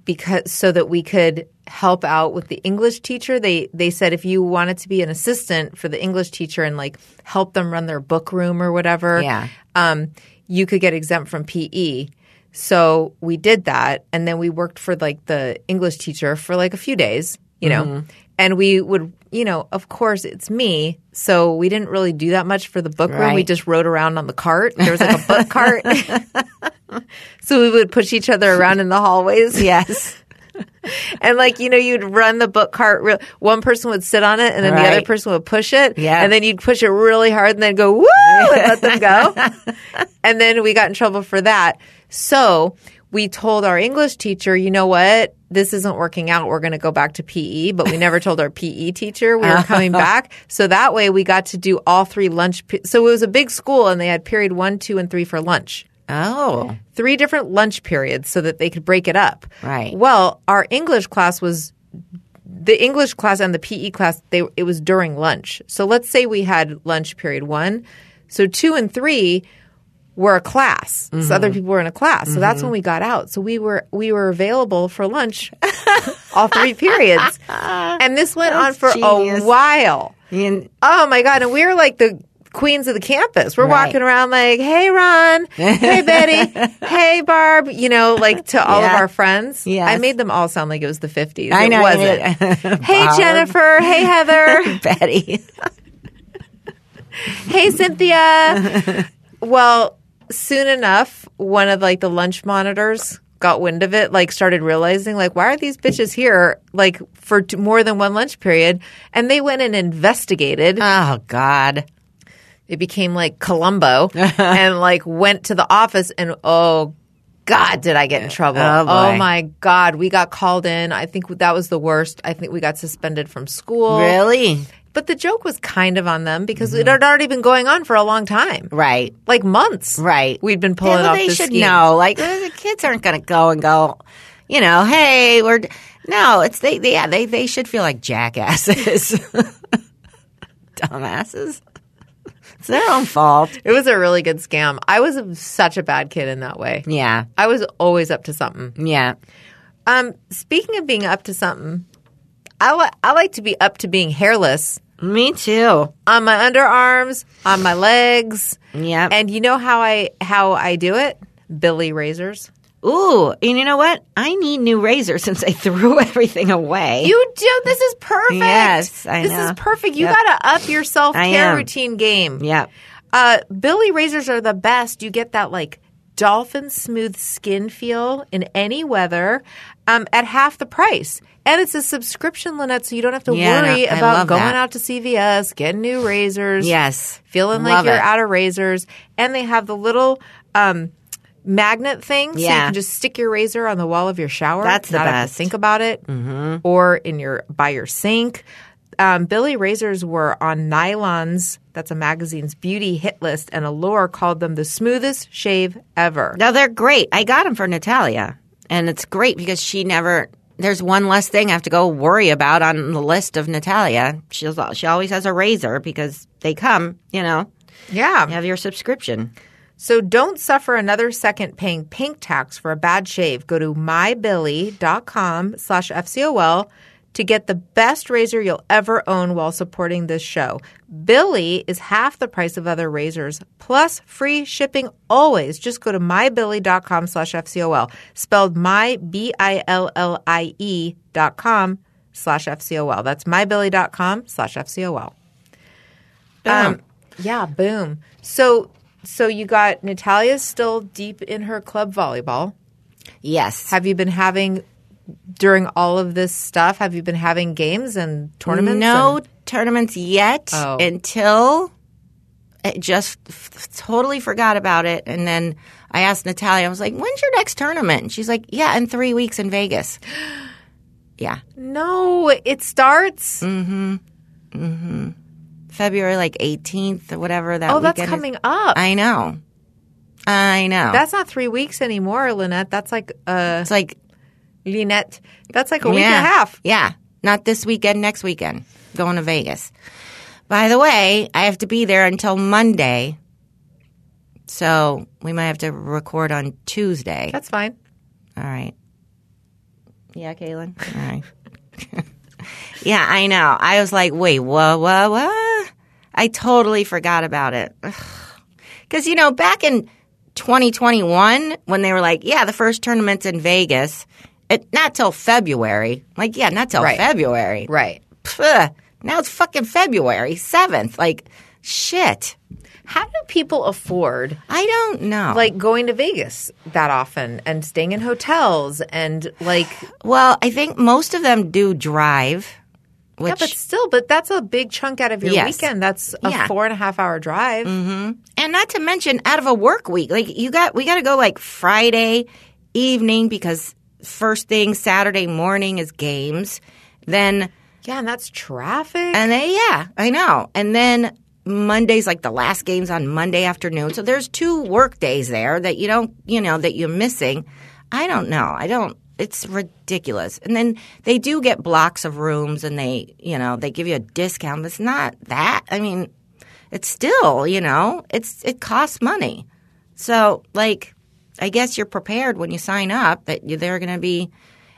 because so that we could help out with the English teacher? They they said if you wanted to be an assistant for the English teacher and like help them run their book room or whatever, Yeah. um, you could get exempt from PE. So we did that, and then we worked for like the English teacher for like a few days, you know, Mm-hmm. and we would, you know, of course it's me, so we didn't really do that much for the book room. We just rode around on the cart. There was like a book <laughs> cart, <laughs> so we would push each other around in the hallways. yes. <laughs> <laughs> And like you know, you'd run the book cart. Real, one person would sit on it, and then the other person would push it. Yeah. And then you'd push it really hard, and then go woo, and let them go. <laughs> and then we got in trouble for that. So we told our English teacher, you know what, this isn't working out. We're going to go back to PE. But we never told our PE teacher we were coming <laughs> back. So that way, we got to do all three lunch. pe- So it was a big school, and they had period one, two, and three for lunch Oh. three different lunch periods so that they could break it up. Right. Well, our English class was the English class and the PE class. They it was during lunch. So let's say we had lunch period one. So two and three were a class. So Mm-hmm. other people were in a class. So that's when we got out. So we were we were available for lunch <laughs> all three periods. <laughs> And this went on for genius. a while. And Oh my god! And we were like the queens of the campus. We're Right. walking around like, "Hey, Ron. Hey, Betty. <laughs> hey, Barb." You know, like to all of our friends. Yes. I made them all sound like it was the fifties. I know, it you wasn't. <laughs> hey, Jennifer. Hey, Heather. <laughs> Betty. hey, Cynthia. well, soon enough, one of like the lunch monitors got wind of it, like started realizing, like, why are these bitches here, like for t- more than one lunch period? And they went and investigated. Oh God. It became like Columbo <laughs> and like went to the office and oh God, did I get in trouble? Oh, boy. Oh, my God, we got called in. I think that was the worst. I think we got suspended from school. Really? But the joke was kind of on them because it mm-hmm. had already been going on for a long time, Right. like months. Right. We'd been pulling Yeah, off they should scheme. know. Like the kids aren't going to go and go. You know, hey, we're no. It's they. they yeah, they they should feel like jackasses, <laughs> dumbasses. It's their own fault. It was a really good scam. I was such a bad kid in that way. Yeah, I was always up to something. yeah. Um, speaking of being up to something, I li- I like to be up to being hairless. Me too. on my underarms, on my legs. Yeah. And you know how I how I do it? Billie razors. Ooh, and you know what? I need new razors <laughs> since I threw <laughs> everything away. You do. This is perfect. Yes, I this know. is perfect. You Yep. got to up your self care routine game. yeah. Uh, Billie razors are the best. You get that like dolphin smooth skin feel in any weather um, at half the price. And it's a subscription, Lynette, so you don't have to Yeah, worry I about going that. out to CVS, getting new razors. Yes. feeling like you're it. out of razors. And they have the little um, magnet thing, so you can just stick your razor on the wall of your shower. That's the not have best. to think about it, mm-hmm. or in your by your sink. Um, Billie razors were on Nylons. That's a magazine's beauty hit list, and Allure called them the smoothest shave ever. Now they're great. I got them for Natalia, and it's great because she never. There's one less thing I have to go worry about on the list of Natalia. She's she always has a razor because they come. You know, Yeah. you have your subscription. So don't suffer another second paying pink tax for a bad shave. Go to mybillie.com slash FCOL to get the best razor you'll ever own while supporting this show. Billie is half the price of other razors, plus free shipping always. Just go to mybillie.com slash FCOL, spelled my, B-I-L-L-I-E dot com slash FCOL. That's mybillie.com slash FCOL. Um, yeah, boom. So, so you got Natalia's still deep in her club volleyball. Yes. Have you been having during all of this stuff? Have you been having games and tournaments? no and- tournaments yet Oh. until I just f- totally forgot about it. And then I asked Natalia, I was like, when's your next tournament? And she's like, yeah, in three weeks in Vegas. <gasps> Yeah. no, it starts. Mm. February like 18th or whatever that oh, that's is. coming up. I know. I know. that's not three weeks anymore, Lynette. That's like uh, it's like Lynette. That's like a week yeah, and a half. Yeah. Not this weekend, next weekend. Going to Vegas. By the way, I have to be there until Monday. So we might have to record on Tuesday. That's fine. All right. Yeah, Kaylin? All right. <laughs> yeah, I know. I was like, wait, what, what, what? I totally forgot about it. Because, you know, back in 2021, when they were like, yeah, the first tournament's in Vegas, it, not till February. Like, yeah, not till Right. February. Right. Pfft, now it's fucking February 7th. Like, shit. How do people afford I don't know. like going to Vegas that often and staying in hotels and like well, I think most of them do drive. Which, yeah, but still, but that's a big chunk out of your Yes. weekend. That's a Yeah. four and a half hour drive. Mm-hmm. and not to mention out of a work week like you got we got to go like friday evening because first thing saturday morning is games then Yeah, and that's traffic. and then yeah i know and then monday's like the last games on monday afternoon so there's two work days there that you don't you know that you're missing i don't know i don't it's ridiculous and then they do get blocks of rooms and they you know they give you a discount but it's not that i mean it's still, you know, it's it costs money. So, like, I guess you're prepared when you sign up that they're going to be.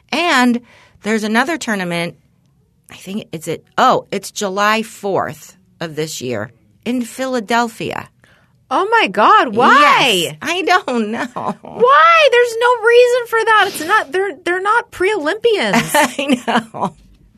And there's another tournament. I think it's it. Oh, it's July 4th of this year in Philadelphia. Oh my God! Why? Yes. I don't know. Why? There's no reason for that. It's not. They're they're not pre-Olympians. <laughs> I know.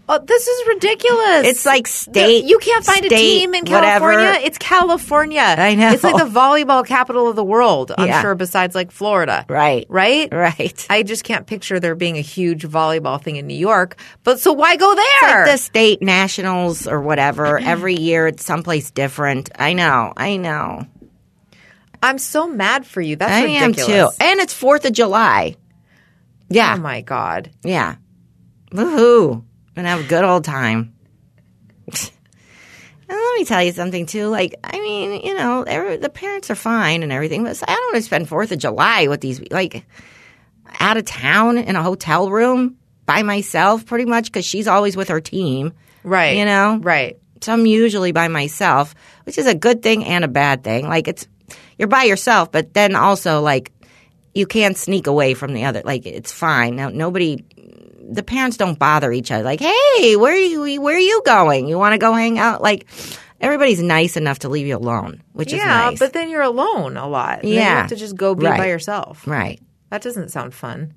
Oh, this is ridiculous. It's like state. You can't find a team in whatever. California. It's California. I know. It's like the volleyball capital of the world. I'm Yeah. sure, besides like Florida. Right. Right. Right. I just can't picture there being a huge volleyball thing in New York. But so why go there? like the state nationals or whatever. Every year it's someplace different. I know. I know. I'm so mad for you. That's I am ridiculous. too. And it's 4th of July. Yeah. Oh my god. Yeah. Woohoo. Gonna have a good old time. And let me tell you something too. Like, I mean, you know, every, the parents are fine and everything, but I don't want to spend Fourth of July with these like out of town in a hotel room by myself, pretty much, because she's always with her team. Right. You know? Right. So I'm usually by myself, which is a good thing and a bad thing. Like it's you're by yourself, but then also like you can't sneak away from the other. Like it's fine. Now nobody the parents don't bother each other. Like, "Hey, where are you where are you going? You want to go hang out?" Like everybody's nice enough to leave you alone, which is Yeah, nice. but then you're alone a lot. And then you Yeah. have to just go be Right. by yourself. right. That doesn't sound fun.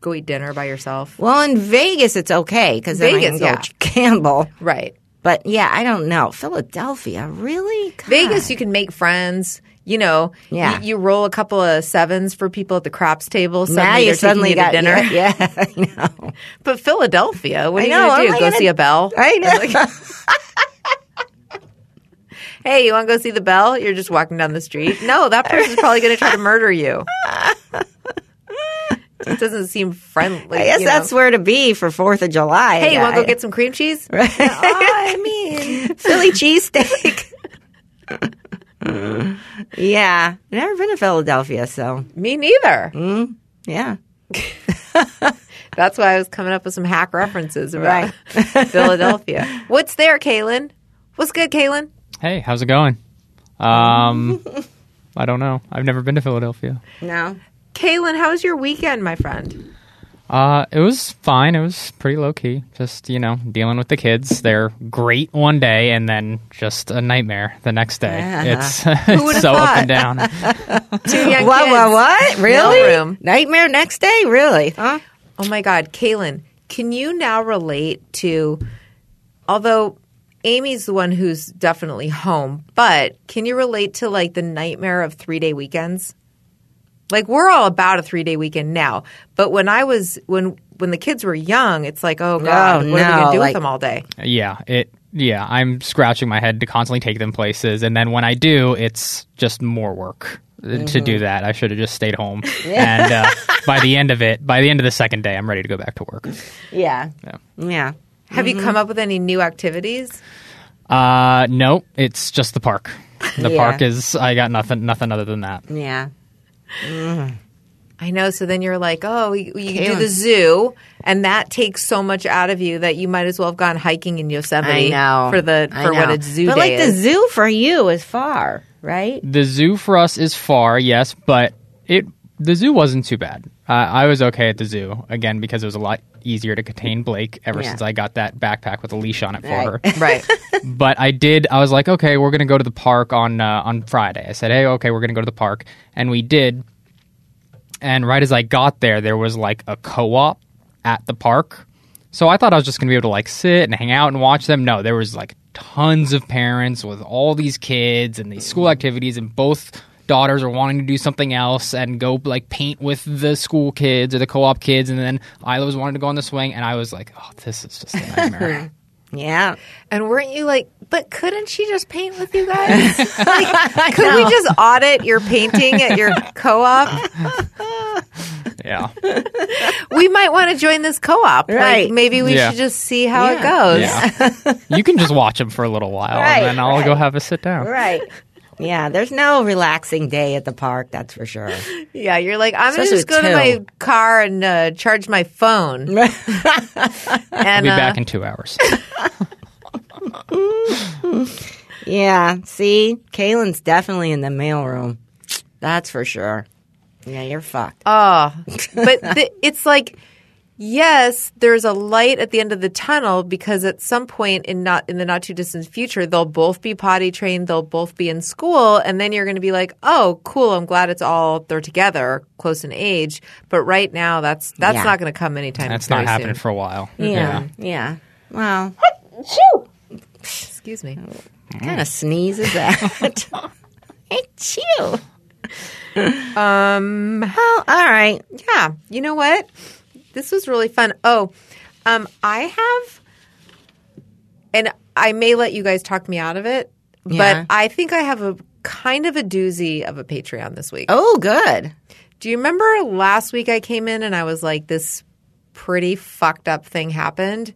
Go eat dinner by yourself. Well, in Vegas it's okay cuz then I Vegas, can go yeah. <laughs> gamble. Right. But yeah, I don't know. Philadelphia, really? God. Vegas, you can make friends. You know, Yeah. you, you roll a couple of sevens for people at the craps table. Suddenly now you suddenly you got to dinner. Yeah, yeah, <laughs> I <laughs> know. But Philadelphia, what I are you going to do? Oh I Go gonna- see a bell? I know. <laughs> Hey, you want to go see the bell? You're just walking down the street. No, that person's probably going to try to murder you. It doesn't seem friendly. I guess you know. that's where to be for Fourth of July. Hey, you want to go get some cream cheese? Right. I mean, Philly cheesesteak? <laughs> yeah, never been to Philadelphia, so me neither. yeah. <laughs> That's why I was coming up with some hack references about Right. <laughs> Philadelphia. What's there, Kaylin? What's good, Kaylin? Hey, how's it going? Um, I don't know. I've never been to Philadelphia. No. Kaylin, how was your weekend, my friend? Uh, it was fine. It was pretty low key. Just you know, dealing with the kids. They're great one day, and then just a nightmare the next day. It's, <laughs> it's so thought? up and down. <laughs> Two young What? kids. What? What? Really? Mailroom. Nightmare next day? Really? Huh? Oh my God, Kaylin, can you now relate to, although Amy's the one who's definitely home, but can you relate to like the nightmare of three day weekends? Like we're all about a three day weekend now, but when I was when when the kids were young, it's like, oh God, Oh, what are we gonna do like- with them all day? yeah, it. Yeah, I'm scratching my head to constantly take them places, and then when I do, it's just more work uh, to do that. I should have just stayed home. <laughs> And uh, by the end of it, by the end of the second day, I'm ready to go back to work. Yeah. Yeah. Yeah. Have you come up with any new activities? Uh, no, it's just the park. The <laughs> Yeah. park is. I got nothing. Nothing other than that. Yeah. Mm-hmm. I know. So then you're like, oh, you, you do the zoo, and that takes so much out of you that you might as well have gone hiking in Yosemite I know. for the I for what know. a zoo day. But day like the zoo for you is far, right? The zoo for us is far, yes, but it the zoo wasn't too bad. Uh, I was okay at the zoo again because it was a lot easier to contain Blake ever Yeah. since I got that backpack with a leash on it for Right. her. <laughs> right. <laughs> but I did. I was like, okay, we're gonna go to the park on uh, on Friday. I said, hey, okay, we're gonna go to the park, and we did. And right as I got there, there was like a co-op at the park. So I thought I was just gonna be able to like sit and hang out and watch them. No, there was like tons of parents with all these kids and these school activities, and both daughters are wanting to do something else and go like paint with the school kids or the co-op kids, and then Isla was wanting to go on the swing, and I was like, oh, this is just a nightmare. <laughs> Yeah. And weren't you like, but couldn't she just paint with you guys? <laughs> like, could we just audit your painting at your <laughs> co-op? yeah. We might want to join this co-op. Right. Like, maybe we Yeah. should just see how it goes. Yeah. you can just watch them for a little while, Right, and then I'll go have a sit down. Right. Yeah, there's no relaxing day at the park, that's for sure. <laughs> Yeah, you're like, I'm going to just go to my car and uh, charge my phone. <laughs> I'll <laughs> and be uh, back in two hours. Yeah, see, Kaylin's definitely in the mailroom. That's for sure. Yeah, you're fucked. Oh, but the, it's like, yes, there's a light at the end of the tunnel because at some point in not in the not too distant future, they'll both be potty trained, they'll both be in school, and then you're going to be like, oh, cool, I'm glad it's all they're together, close in age. But right now, that's that's Yeah. not going to come anytime. That's not happening soon. for a while. yeah, yeah. Well, Excuse me. what kind of sneeze is that? <laughs> it's you. Um. Oh, all right. Yeah. You know what? This was really fun. Oh, um, I have, and I may let you guys talk me out of it, Yeah. but I think I have a kind of a doozy of a Patreon this week. Oh, good. Do you remember last week I came in and I was like, this pretty fucked up thing happened?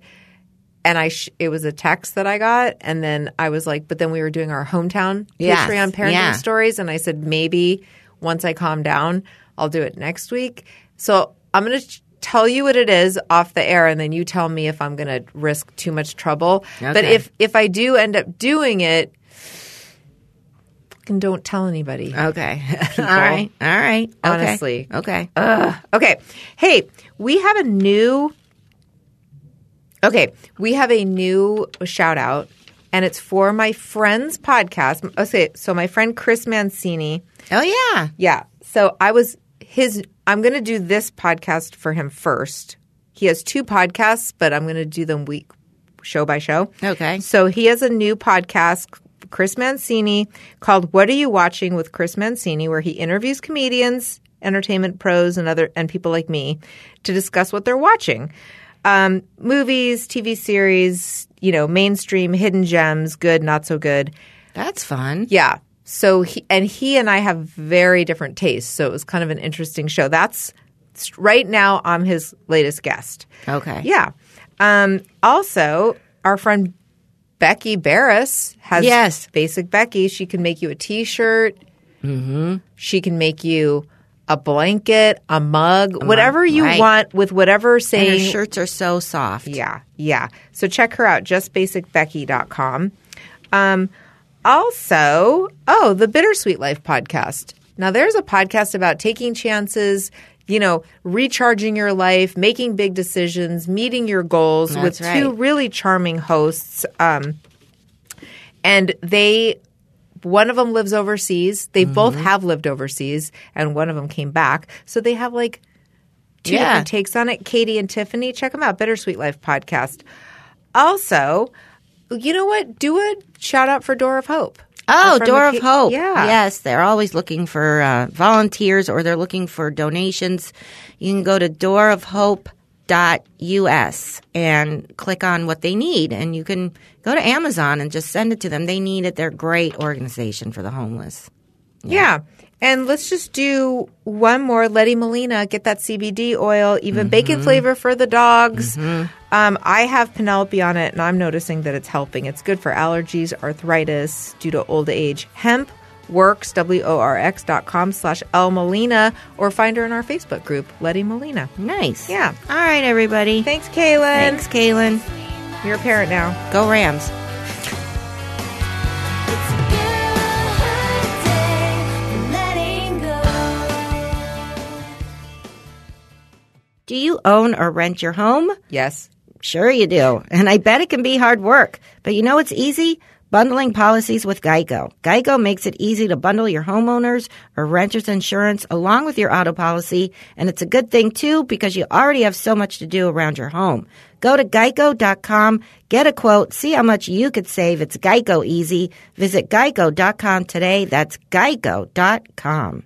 And I, sh- it was a text that I got, and then I was like, but then we were doing our hometown Yes, Patreon parenting yeah. stories, and I said maybe once I calm down, I'll do it next week. So I'm going to tell you what it is off the air, and then you tell me if I'm going to risk too much trouble. But if if I do end up doing it, fucking don't tell anybody. Okay. <laughs> all right. All right. Okay. Honestly. Okay. Okay. Hey, we have a new. Okay, we have a new shout out, and it's for my friend's podcast. Okay, so my friend Chris Mancini. oh, yeah. Yeah. So I was his. I'm going to do this podcast for him first. He has two podcasts, but I'm going to do them week, show by show. Okay. So he has a new podcast, Chris Mancini, called "What Are You Watching" with Chris Mancini, where he interviews comedians, entertainment pros, and other and people like me to discuss what they're watching. Um, movies, TV series, you know, mainstream, hidden gems, good, not so good. That's fun. Yeah. So he and he and I have very different tastes. So it was kind of an interesting show. That's right now. I'm his latest guest. Okay. Yeah. Um, also, our friend Becky Barris has Yes. Basic Becky. She can make you a T-shirt. Mm-hmm. She can make you a blanket, a mug, whatever you right. want with whatever And her saying. shirts are so soft. Yeah, yeah. So check her out, justbasicbecky.com. Um, also, oh, the Bittersweet Life podcast. Now, there's a podcast about taking chances, you know, recharging your life, making big decisions, meeting your goals That's with two really charming hosts. Um, and they one of them lives overseas. They both Mm-hmm. have lived overseas, and one of them came back. So they have like two Yeah. different takes on it. Katie and Tiffany, check them out. Bittersweet Life podcast. Also, you know what? Do a shout out for Door of Hope. Oh, Door of Hope. Yeah. Yes, they're always looking for uh, volunteers or they're looking for donations. You can go to doorofhope.us and click on what they need. And you can go to Amazon and just send it to them. They need it. They're a great organization for the homeless. Yeah. And let's just do one more. Letty Molina, get that CBD oil, even Mm-hmm. bacon flavor for the dogs. Um, I have Penelope on it, and I'm noticing that it's helping. It's good for allergies, arthritis due to old age. Hemp works, W-O-R-X dot com slash L Molina, or find her in our Facebook group, Letty Molina. Nice. Yeah. All right, everybody. Thanks, Kaylin. Thanks, Kaylin. You're a parent now. Go Rams. Do you own or rent your home? Yes. Sure, you do. And I bet it can be hard work. But you know what's easy? Bundling policies with Geico. Geico makes it easy to bundle your homeowners or renters insurance along with your auto policy. And it's a good thing too because you already have so much to do around your home. Go to geico.com, get a quote, see how much you could save. It's Geico easy. Visit geico.com today. That's geico.com.